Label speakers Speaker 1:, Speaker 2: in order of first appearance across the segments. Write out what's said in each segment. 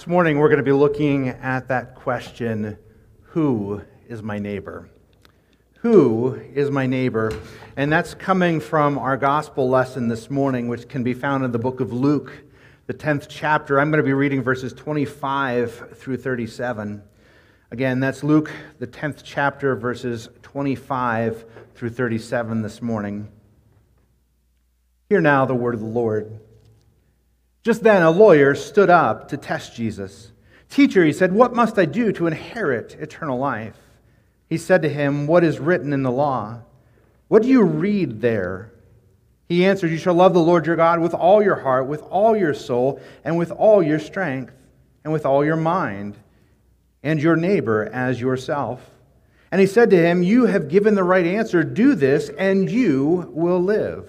Speaker 1: This morning we're going to be looking at that question Who is my neighbor? Who is my neighbor? And that's coming from our gospel lesson this morning, which can be found in the book of Luke, the 10th chapter. I'm going to be reading verses 25 through 37. Again, that's Luke, the 10th chapter, verses 25 through 37 this morning. Hear now the word of the Lord. Just then, a lawyer stood up to test Jesus. Teacher, he said, What must I do to inherit eternal life? He said to him, What is written in the law? What do you read there? He answered, You shall love the Lord your God with all your heart, with all your soul, and with all your strength, and with all your mind, and your neighbor as yourself. And he said to him, You have given the right answer. Do this, and you will live.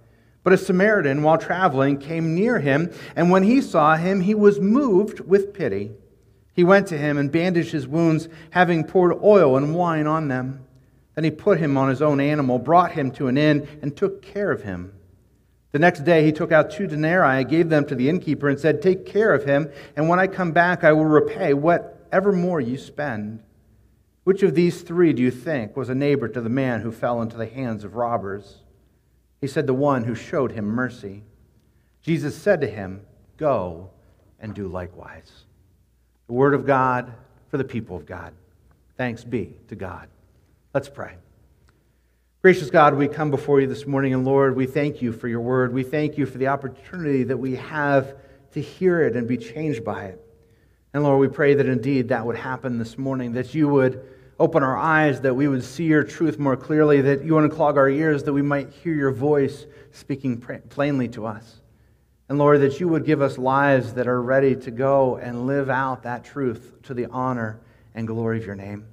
Speaker 1: But a Samaritan, while traveling, came near him, and when he saw him, he was moved with pity. He went to him and bandaged his wounds, having poured oil and wine on them. Then he put him on his own animal, brought him to an inn, and took care of him. The next day he took out two denarii, gave them to the innkeeper, and said, Take care of him, and when I come back, I will repay whatever more you spend. Which of these three do you think was a neighbor to the man who fell into the hands of robbers? He said, The one who showed him mercy. Jesus said to him, Go and do likewise. The word of God for the people of God. Thanks be to God. Let's pray. Gracious God, we come before you this morning, and Lord, we thank you for your word. We thank you for the opportunity that we have to hear it and be changed by it. And Lord, we pray that indeed that would happen this morning, that you would Open our eyes that we would see your truth more clearly, that you unclog our ears that we might hear your voice speaking plainly to us. And Lord, that you would give us lives that are ready to go and live out that truth to the honor and glory of your name.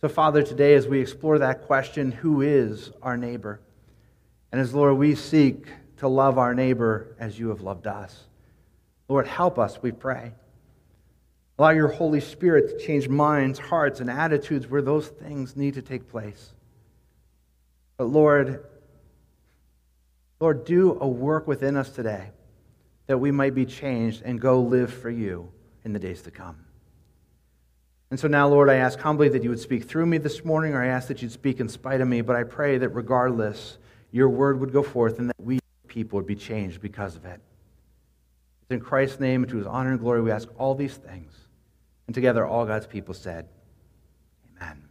Speaker 1: So, Father, today as we explore that question, who is our neighbor? And as, Lord, we seek to love our neighbor as you have loved us, Lord, help us, we pray. Allow your Holy Spirit to change minds, hearts, and attitudes where those things need to take place. But Lord, Lord, do a work within us today that we might be changed and go live for you in the days to come. And so now, Lord, I ask humbly that you would speak through me this morning, or I ask that you'd speak in spite of me, but I pray that regardless, your word would go forth and that we people would be changed because of it. It's in Christ's name and to his honor and glory we ask all these things. And together, all God's people said, Amen.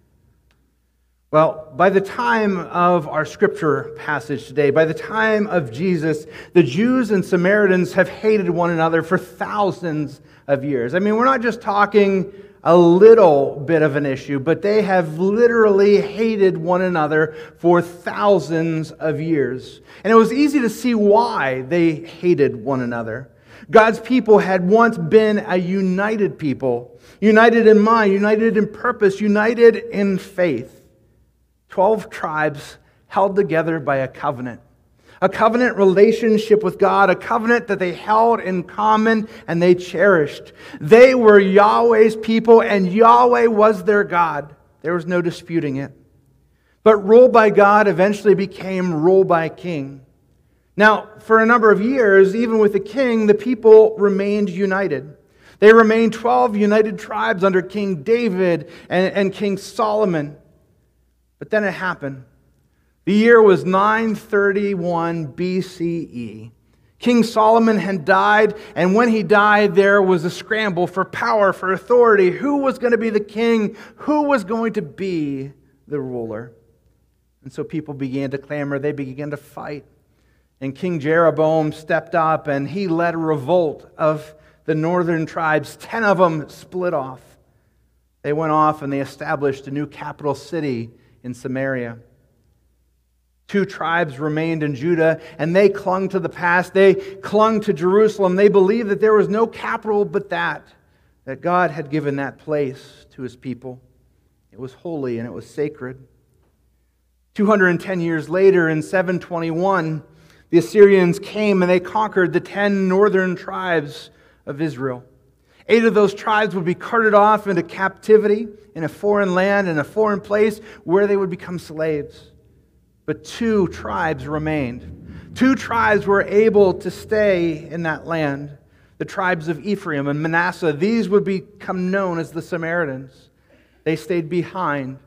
Speaker 1: Well, by the time of our scripture passage today, by the time of Jesus, the Jews and Samaritans have hated one another for thousands of years. I mean, we're not just talking a little bit of an issue, but they have literally hated one another for thousands of years. And it was easy to see why they hated one another. God's people had once been a united people united in mind, united in purpose, united in faith. Twelve tribes held together by a covenant. A covenant relationship with God, a covenant that they held in common and they cherished. They were Yahweh's people and Yahweh was their God. There was no disputing it. But rule by God eventually became rule by king. Now, for a number of years, even with the king, the people remained united. They remained 12 united tribes under King David and, and King Solomon. But then it happened. The year was 931 BCE. King Solomon had died, and when he died, there was a scramble for power, for authority. Who was going to be the king? Who was going to be the ruler? And so people began to clamor, they began to fight. And King Jeroboam stepped up and he led a revolt of the northern tribes, 10 of them split off. They went off and they established a new capital city in Samaria. Two tribes remained in Judah, and they clung to the past. They clung to Jerusalem. They believed that there was no capital but that. that God had given that place to his people. It was holy and it was sacred. 210 years later, in 721, the Assyrians came and they conquered the 10 northern tribes of Israel. Eight of those tribes would be carted off into captivity in a foreign land, in a foreign place where they would become slaves. But two tribes remained. Two tribes were able to stay in that land the tribes of Ephraim and Manasseh. These would become known as the Samaritans. They stayed behind.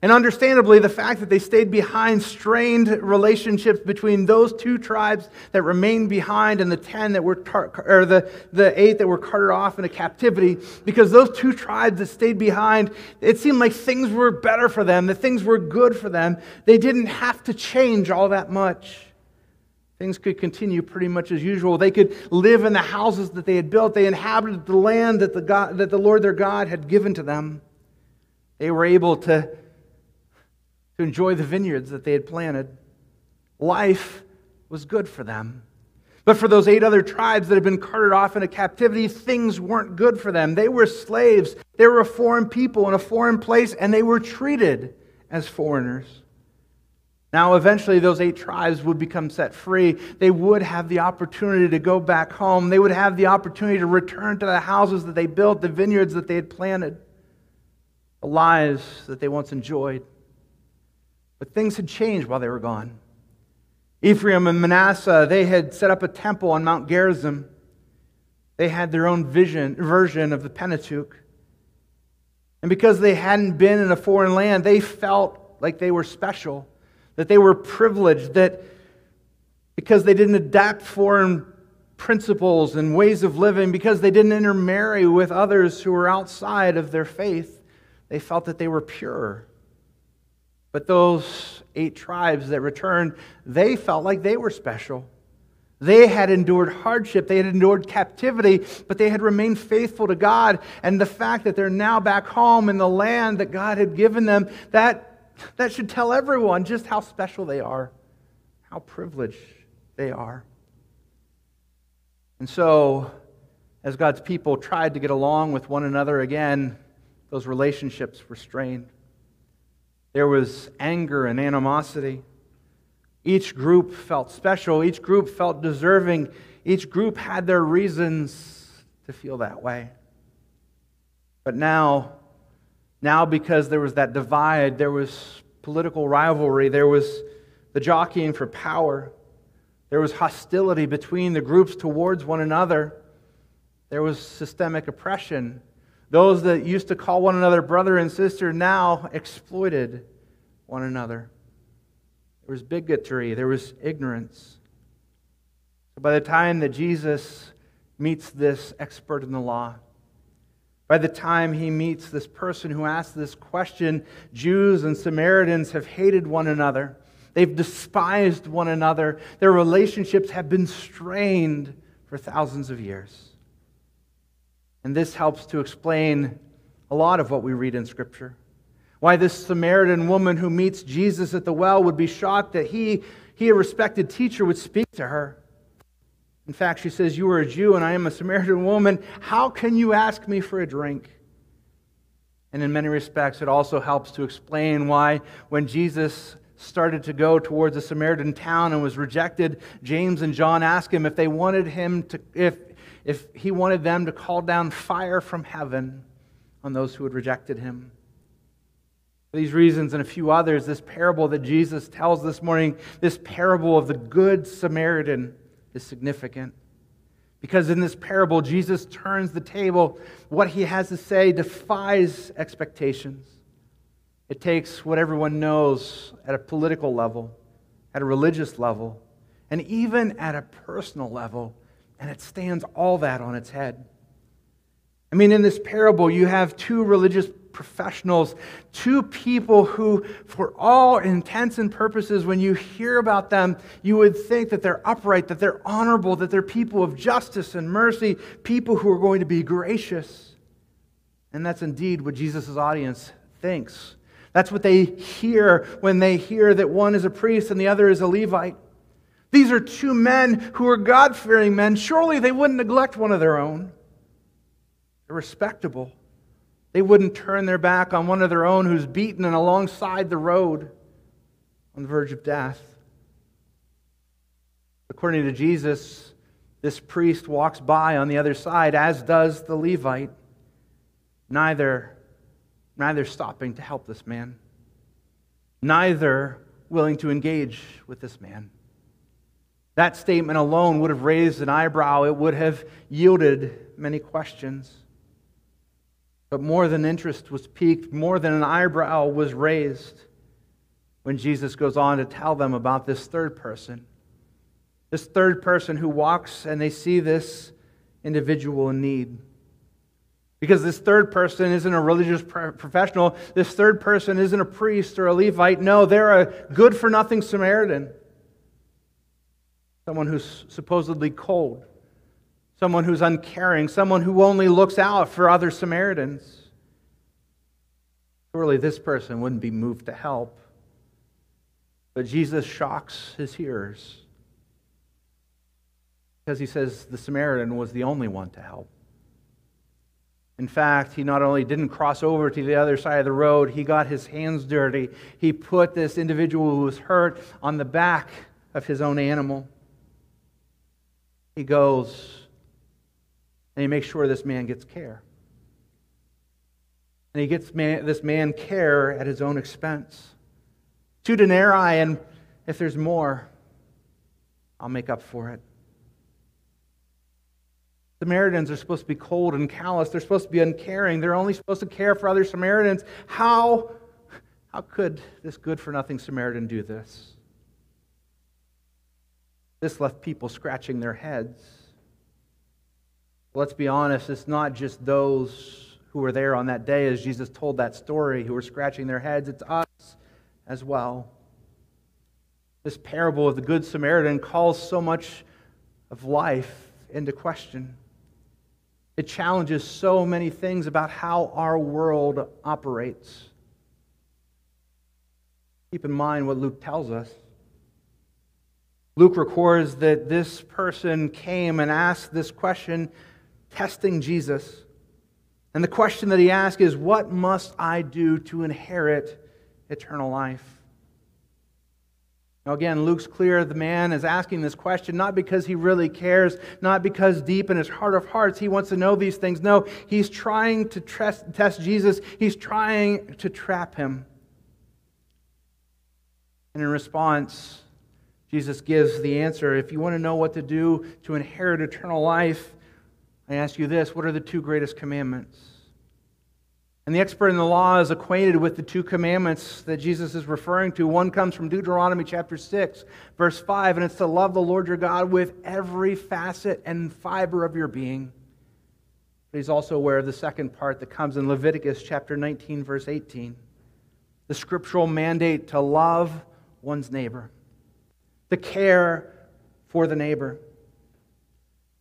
Speaker 1: And understandably, the fact that they stayed behind strained relationships between those two tribes that remained behind and the ten that were tar- or the, the eight that were carted off into captivity, because those two tribes that stayed behind, it seemed like things were better for them, that things were good for them. They didn't have to change all that much. Things could continue pretty much as usual. They could live in the houses that they had built. They inhabited the land that the, God, that the Lord their God had given to them. They were able to, to enjoy the vineyards that they had planted. Life was good for them. But for those eight other tribes that had been carted off into captivity, things weren't good for them. They were slaves. They were a foreign people in a foreign place, and they were treated as foreigners. Now, eventually, those eight tribes would become set free. They would have the opportunity to go back home. They would have the opportunity to return to the houses that they built, the vineyards that they had planted, the lives that they once enjoyed. But things had changed while they were gone. Ephraim and Manasseh, they had set up a temple on Mount Gerizim. They had their own vision, version of the Pentateuch. And because they hadn't been in a foreign land, they felt like they were special that they were privileged, that because they didn't adapt foreign principles and ways of living, because they didn't intermarry with others who were outside of their faith, they felt that they were pure. But those eight tribes that returned, they felt like they were special. They had endured hardship, they had endured captivity, but they had remained faithful to God. And the fact that they're now back home in the land that God had given them, that that should tell everyone just how special they are, how privileged they are. And so, as God's people tried to get along with one another again, those relationships were strained. There was anger and animosity. Each group felt special, each group felt deserving, each group had their reasons to feel that way. But now, now, because there was that divide, there was political rivalry, there was the jockeying for power, there was hostility between the groups towards one another, there was systemic oppression. Those that used to call one another brother and sister now exploited one another. There was bigotry, there was ignorance. By the time that Jesus meets this expert in the law, by the time he meets this person who asks this question, Jews and Samaritans have hated one another. They've despised one another. Their relationships have been strained for thousands of years. And this helps to explain a lot of what we read in Scripture. Why this Samaritan woman who meets Jesus at the well would be shocked that he, he a respected teacher, would speak to her. In fact, she says, You are a Jew and I am a Samaritan woman. How can you ask me for a drink? And in many respects, it also helps to explain why, when Jesus started to go towards a Samaritan town and was rejected, James and John asked him if they wanted him to, if, if he wanted them to call down fire from heaven on those who had rejected him. For these reasons and a few others, this parable that Jesus tells this morning, this parable of the Good Samaritan, is significant. Because in this parable, Jesus turns the table. What he has to say defies expectations. It takes what everyone knows at a political level, at a religious level, and even at a personal level, and it stands all that on its head. I mean, in this parable, you have two religious professionals, two people who, for all intents and purposes, when you hear about them, you would think that they're upright, that they're honorable, that they're people of justice and mercy, people who are going to be gracious. And that's indeed what Jesus' audience thinks. That's what they hear when they hear that one is a priest and the other is a Levite. These are two men who are God fearing men. Surely they wouldn't neglect one of their own. They're respectable. They wouldn't turn their back on one of their own who's beaten and alongside the road on the verge of death. According to Jesus, this priest walks by on the other side, as does the Levite, neither, neither stopping to help this man, neither willing to engage with this man. That statement alone would have raised an eyebrow, it would have yielded many questions. But more than interest was piqued, more than an eyebrow was raised when Jesus goes on to tell them about this third person. This third person who walks and they see this individual in need. Because this third person isn't a religious professional. This third person isn't a priest or a Levite. No, they're a good for nothing Samaritan. Someone who's supposedly cold. Someone who's uncaring. Someone who only looks out for other Samaritans. Surely this person wouldn't be moved to help. But Jesus shocks his hearers because he says the Samaritan was the only one to help. In fact, he not only didn't cross over to the other side of the road, he got his hands dirty. He put this individual who was hurt on the back of his own animal. He goes and he makes sure this man gets care. And he gets man, this man care at his own expense. Two denarii, and if there's more, I'll make up for it. Samaritans are supposed to be cold and callous. They're supposed to be uncaring. They're only supposed to care for other Samaritans. How, how could this good for nothing Samaritan do this? This left people scratching their heads. Let's be honest, it's not just those who were there on that day as Jesus told that story who were scratching their heads, it's us as well. This parable of the Good Samaritan calls so much of life into question. It challenges so many things about how our world operates. Keep in mind what Luke tells us. Luke records that this person came and asked this question, testing Jesus. And the question that he asked is, What must I do to inherit eternal life? Now, again, Luke's clear the man is asking this question not because he really cares, not because deep in his heart of hearts he wants to know these things. No, he's trying to test Jesus, he's trying to trap him. And in response, Jesus gives the answer. If you want to know what to do to inherit eternal life, I ask you this what are the two greatest commandments? And the expert in the law is acquainted with the two commandments that Jesus is referring to. One comes from Deuteronomy chapter 6, verse 5, and it's to love the Lord your God with every facet and fiber of your being. But he's also aware of the second part that comes in Leviticus chapter 19, verse 18 the scriptural mandate to love one's neighbor, to care for the neighbor.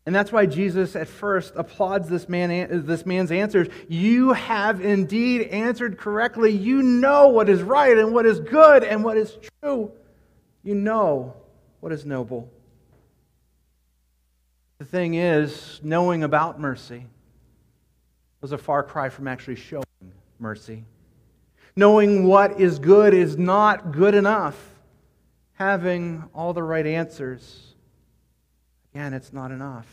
Speaker 1: And that's why Jesus at first applauds this, man, this man's answers. You have indeed answered correctly. You know what is right and what is good and what is true. You know what is noble. The thing is, knowing about mercy was a far cry from actually showing mercy. Knowing what is good is not good enough. Having all the right answers, again, it's not enough.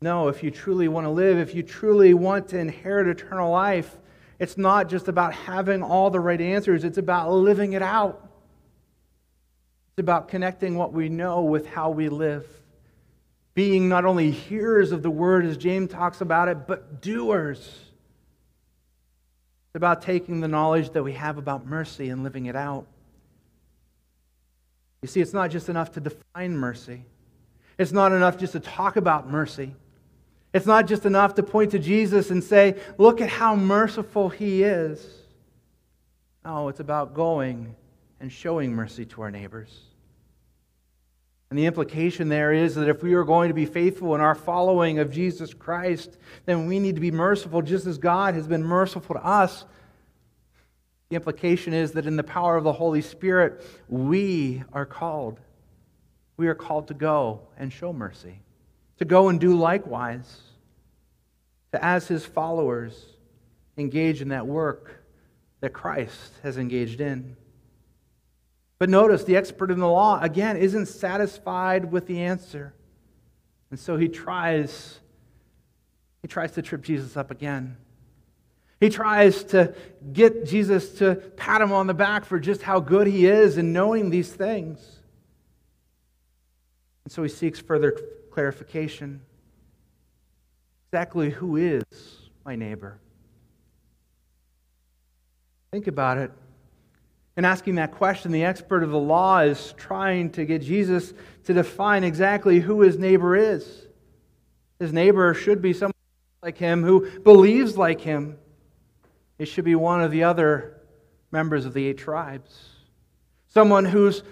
Speaker 1: No, if you truly want to live, if you truly want to inherit eternal life, it's not just about having all the right answers, it's about living it out. It's about connecting what we know with how we live. Being not only hearers of the word, as James talks about it, but doers. It's about taking the knowledge that we have about mercy and living it out. You see, it's not just enough to define mercy, it's not enough just to talk about mercy. It's not just enough to point to Jesus and say, look at how merciful he is. No, it's about going and showing mercy to our neighbors. And the implication there is that if we are going to be faithful in our following of Jesus Christ, then we need to be merciful just as God has been merciful to us. The implication is that in the power of the Holy Spirit, we are called. We are called to go and show mercy to go and do likewise. to, as his followers, engage in that work that Christ has engaged in. But notice the expert in the law, again, isn't satisfied with the answer. And so he tries, he tries to trip Jesus up again. He tries to get Jesus to pat him on the back for just how good he is in knowing these things. And so he seeks further clarification. Exactly who is my neighbor? Think about it. In asking that question, the expert of the law is trying to get Jesus to define exactly who his neighbor is. His neighbor should be someone like him who believes like him. It should be one of the other members of the eight tribes. Someone who's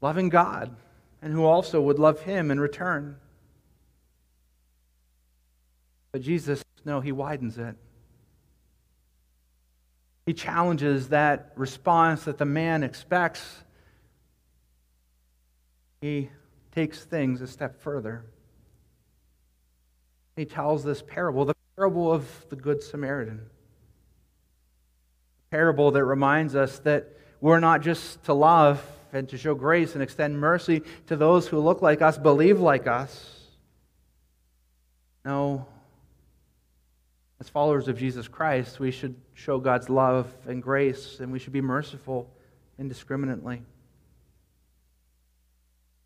Speaker 1: loving God and who also would love him in return. But Jesus, no, he widens it. He challenges that response that the man expects. He takes things a step further. He tells this parable, the parable of the Good Samaritan. Parable that reminds us that we're not just to love and to show grace and extend mercy to those who look like us, believe like us. No, as followers of Jesus Christ, we should show God's love and grace, and we should be merciful indiscriminately.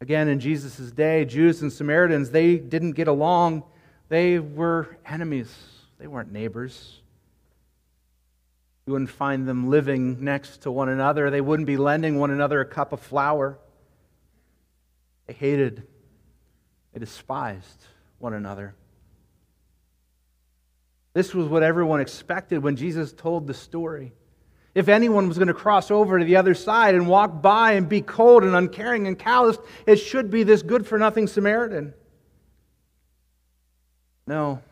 Speaker 1: Again, in Jesus' day, Jews and Samaritans, they didn't get along. They were enemies, they weren't neighbors. You wouldn't find them living next to one another. They wouldn't be lending one another a cup of flour. They hated, they despised one another. This was what everyone expected when Jesus told the story. If anyone was going to cross over to the other side and walk by and be cold and uncaring and calloused, it should be this good for nothing Samaritan. No,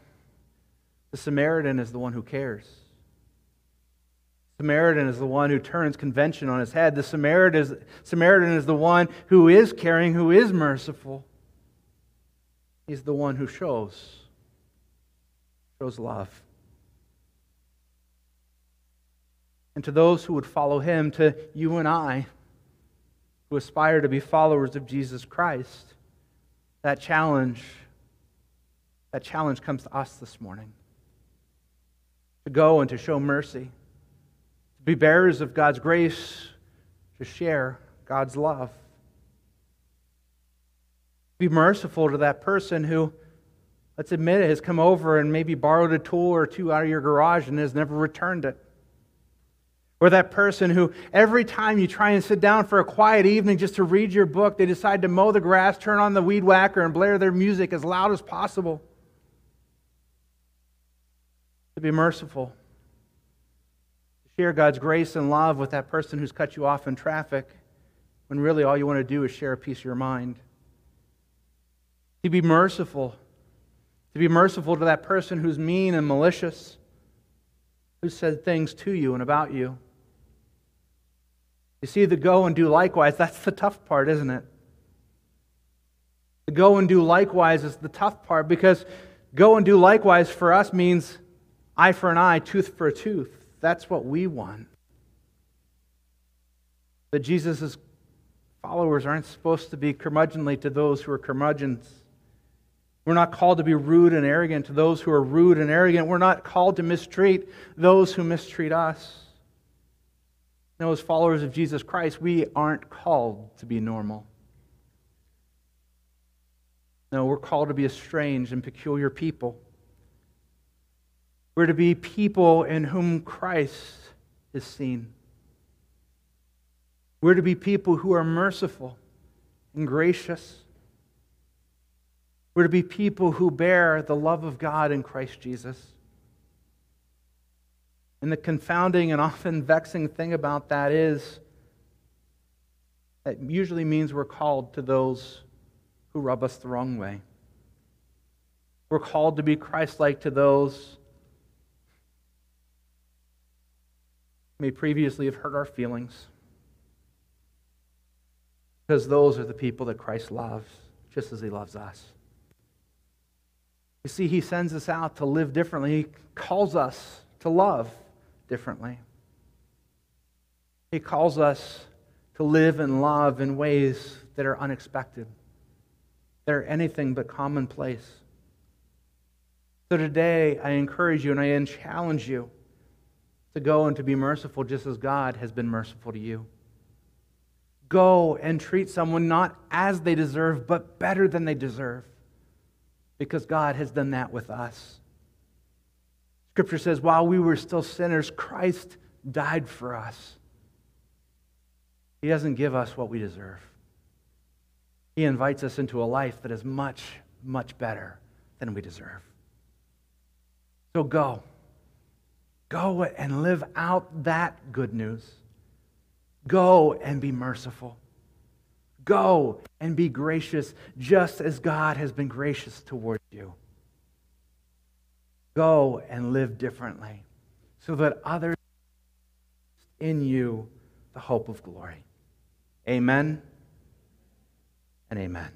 Speaker 1: the Samaritan is the one who cares. Samaritan is the one who turns convention on his head. The Samaritan is, Samaritan is the one who is caring, who is merciful. He's the one who shows shows love. And to those who would follow him, to you and I, who aspire to be followers of Jesus Christ, that challenge, that challenge comes to us this morning. To go and to show mercy, to be bearers of God's grace, to share God's love. Be merciful to that person who let's admit it, has come over and maybe borrowed a tool or two out of your garage and has never returned it. Or that person who, every time you try and sit down for a quiet evening just to read your book, they decide to mow the grass, turn on the weed whacker, and blare their music as loud as possible. To be merciful. Share God's grace and love with that person who's cut you off in traffic when really all you want to do is share a piece of your mind. To be merciful to be merciful to that person who's mean and malicious, who said things to you and about you. You see, the go and do likewise, that's the tough part, isn't it? The go and do likewise is the tough part because go and do likewise for us means eye for an eye, tooth for a tooth. That's what we want. But Jesus' followers aren't supposed to be curmudgeonly to those who are curmudgeons. We're not called to be rude and arrogant to those who are rude and arrogant. We're not called to mistreat those who mistreat us. No, as followers of Jesus Christ, we aren't called to be normal. No, we're called to be a strange and peculiar people. We're to be people in whom Christ is seen. We're to be people who are merciful and gracious we're to be people who bear the love of God in Christ Jesus. And the confounding and often vexing thing about that is that usually means we're called to those who rub us the wrong way. We're called to be Christ like to those may previously have hurt our feelings. Because those are the people that Christ loves, just as he loves us. You see, He sends us out to live differently. He calls us to love differently. He calls us to live and love in ways that are unexpected, that are anything but commonplace. So today, I encourage you and I challenge you to go and to be merciful just as God has been merciful to you. Go and treat someone not as they deserve, but better than they deserve, because God has done that with us. Scripture says, while we were still sinners, Christ died for us. He doesn't give us what we deserve. He invites us into a life that is much, much better than we deserve. So go. Go and live out that good news. Go and be merciful. Go and be gracious just as God has been gracious towards you. Go and live differently so that others in you the hope of glory. Amen and amen.